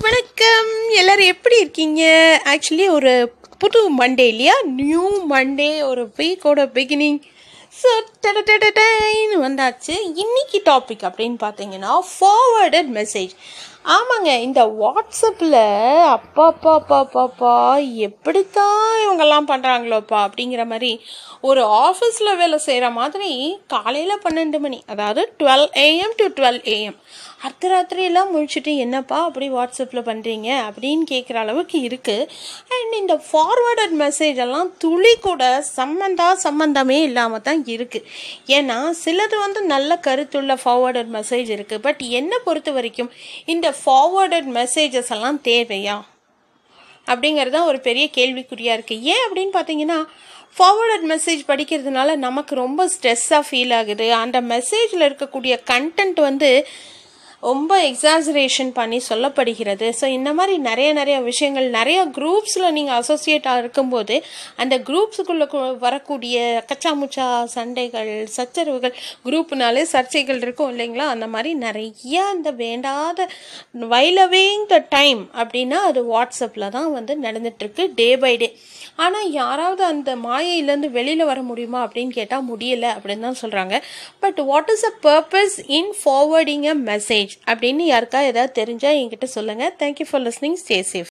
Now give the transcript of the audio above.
வணக்கம். எல்லோரும் எப்படி இருக்கீங்க? ஆக்சுவலி ஒரு புது மண்டே இல்லையா? நியூ மண்டே ஒரு வீக்கோட பிகினிங் ஸோ டன்னு வந்தாச்சு. இன்னைக்கு டாபிக் அப்படின்னு பார்த்தீங்கன்னா ஃபார்வர்டட் மெசேஜ் ஆமாங்க இந்த வாட்ஸ்அப்பில் அப்பா அப்பா அப்பா அப்பாப்பா எப்படித்தான் இவங்கெல்லாம் பண்ணுறாங்களோப்பா அப்படிங்கிற மாதிரி ஒரு ஆஃபீஸில் வேலை செய்கிற மாதிரி காலையில் பன்னெண்டு மணி அதாவது twelve AM to twelve AM அர்த்தராத்திரியெல்லாம் முடிச்சுட்டு என்னப்பா அப்படி வாட்ஸ்அப்பில் பண்ணுறீங்க அப்படின்னு கேட்குற அளவுக்கு இருக்குது அண்ட் இந்த ஃபார்வேர்டட் மெசேஜ் எல்லாம் துளி கூட சம்மந்தா சம்மந்தமே இல்லாமல் தான் இருக்குது ஏன்னா சிலது வந்து நல்ல கருத்துள்ள ஃபார்வேர்டட் மெசேஜ் இருக்குது பட் என்னை பொறுத்த வரைக்கும் இந்த ஃபார்வர்டட் மெசேஜஸ் எல்லாம் தேவையா? அப்படிங்கிறது தான் ஒரு பெரிய கேள்விக்குறியாக இருக்குது ஏன் அப்படின்னு பார்த்தீங்கன்னா ஃபார்வர்டட் மெசேஜ் படிக்கிறதுனால நமக்கு ரொம்ப ஸ்ட்ரெஸ்ஸாக ஃபீல் ஆகுது. அந்த மெசேஜில் இருக்கக்கூடிய கண்டென்ட் வந்து ரொம்ப எக்ஸாசரேஷன் பண்ணி சொல்லப்படுகிறது. ஸோ இந்த மாதிரி நிறைய நிறைய விஷயங்கள் நிறைய குரூப்ஸில் நீங்கள் அசோசியேட்டாக இருக்கும்போது அந்த குரூப்ஸுக்குள்ளே வரக்கூடிய கச்சாமுச்சா சண்டைகள் சச்சரவுகள் குரூப்னாலே சர்ச்சைகள் இருக்கும் இல்லைங்களா? அந்த மாதிரி நிறைய அந்த வேண்டாத வைலவேங் த டைம் அப்படின்னா அது வாட்ஸ்அப்பில் தான் வந்து நடந்துட்டுருக்கு டே பை டே ஆனால் யாராவது அந்த மாயையிலேருந்து வெளியில் வர முடியுமா அப்படின்னு கேட்டால் முடியலை அப்படின்னு தான் சொல்கிறாங்க but what is a purpose in forwarding a message அப்படின்னு யாருக்கா ஏதாவது தெரிஞ்சால் என்கிட்ட சொல்லுங்கள் thank you for listening stay safe